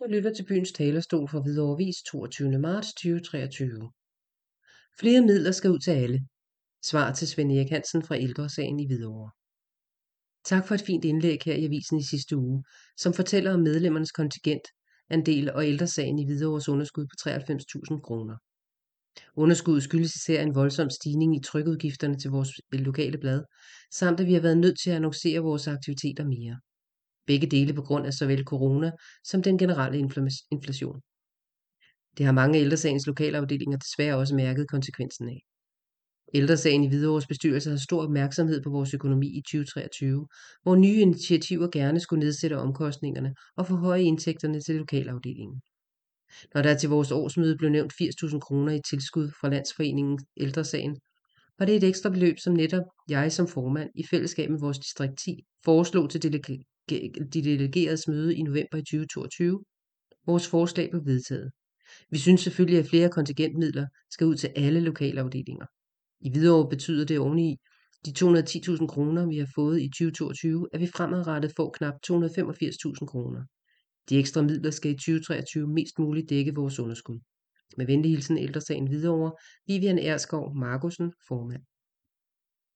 Du lytter til Byens Talerstol for Hvidovre 22. marts 2023. Flere midler skal ud til alle. Svar til Svend Erik Hansen fra Ældresagen i Hvidovre. Tak for et fint indlæg her i avisen i sidste uge, som fortæller om medlemmernes kontingent, andel og Ældresagen i Hvidovres underskud på 93.000 kroner. Underskuddet skyldes især en voldsom stigning i trykudgifterne til vores lokale blad, samt at vi har været nødt til at annoncere vores aktiviteter mere. Begge dele på grund af såvel corona som den generelle inflation. Det har mange ældresagens lokalafdelinger desværre også mærket konsekvensen af. Ældresagen i Hvidovres bestyrelse har stor opmærksomhed på vores økonomi i 2023, hvor nye initiativer gerne skulle nedsætte omkostningerne og forhøje indtægterne til lokalafdelingen. Når der til vores årsmøde blev nævnt 80.000 kroner i tilskud fra Landsforeningen Ældresagen, var det et ekstra beløb, som netop jeg som formand i fællesskab med vores distrikt 10 foreslog til de delegeredes møde i november 2022. Vores forslag blev vedtaget. Vi synes selvfølgelig, at flere kontingentmidler skal ud til alle lokalafdelinger. I Hvidovre betyder det oveni de 210.000 kroner, vi har fået i 2022, at vi fremadrettet får knap 285.000 kroner. De ekstra midler skal i 2023 mest muligt dække vores underskud. Med venlig hilsen Ældresagen Hvidovre, Vivian Erskov Markusen, formand.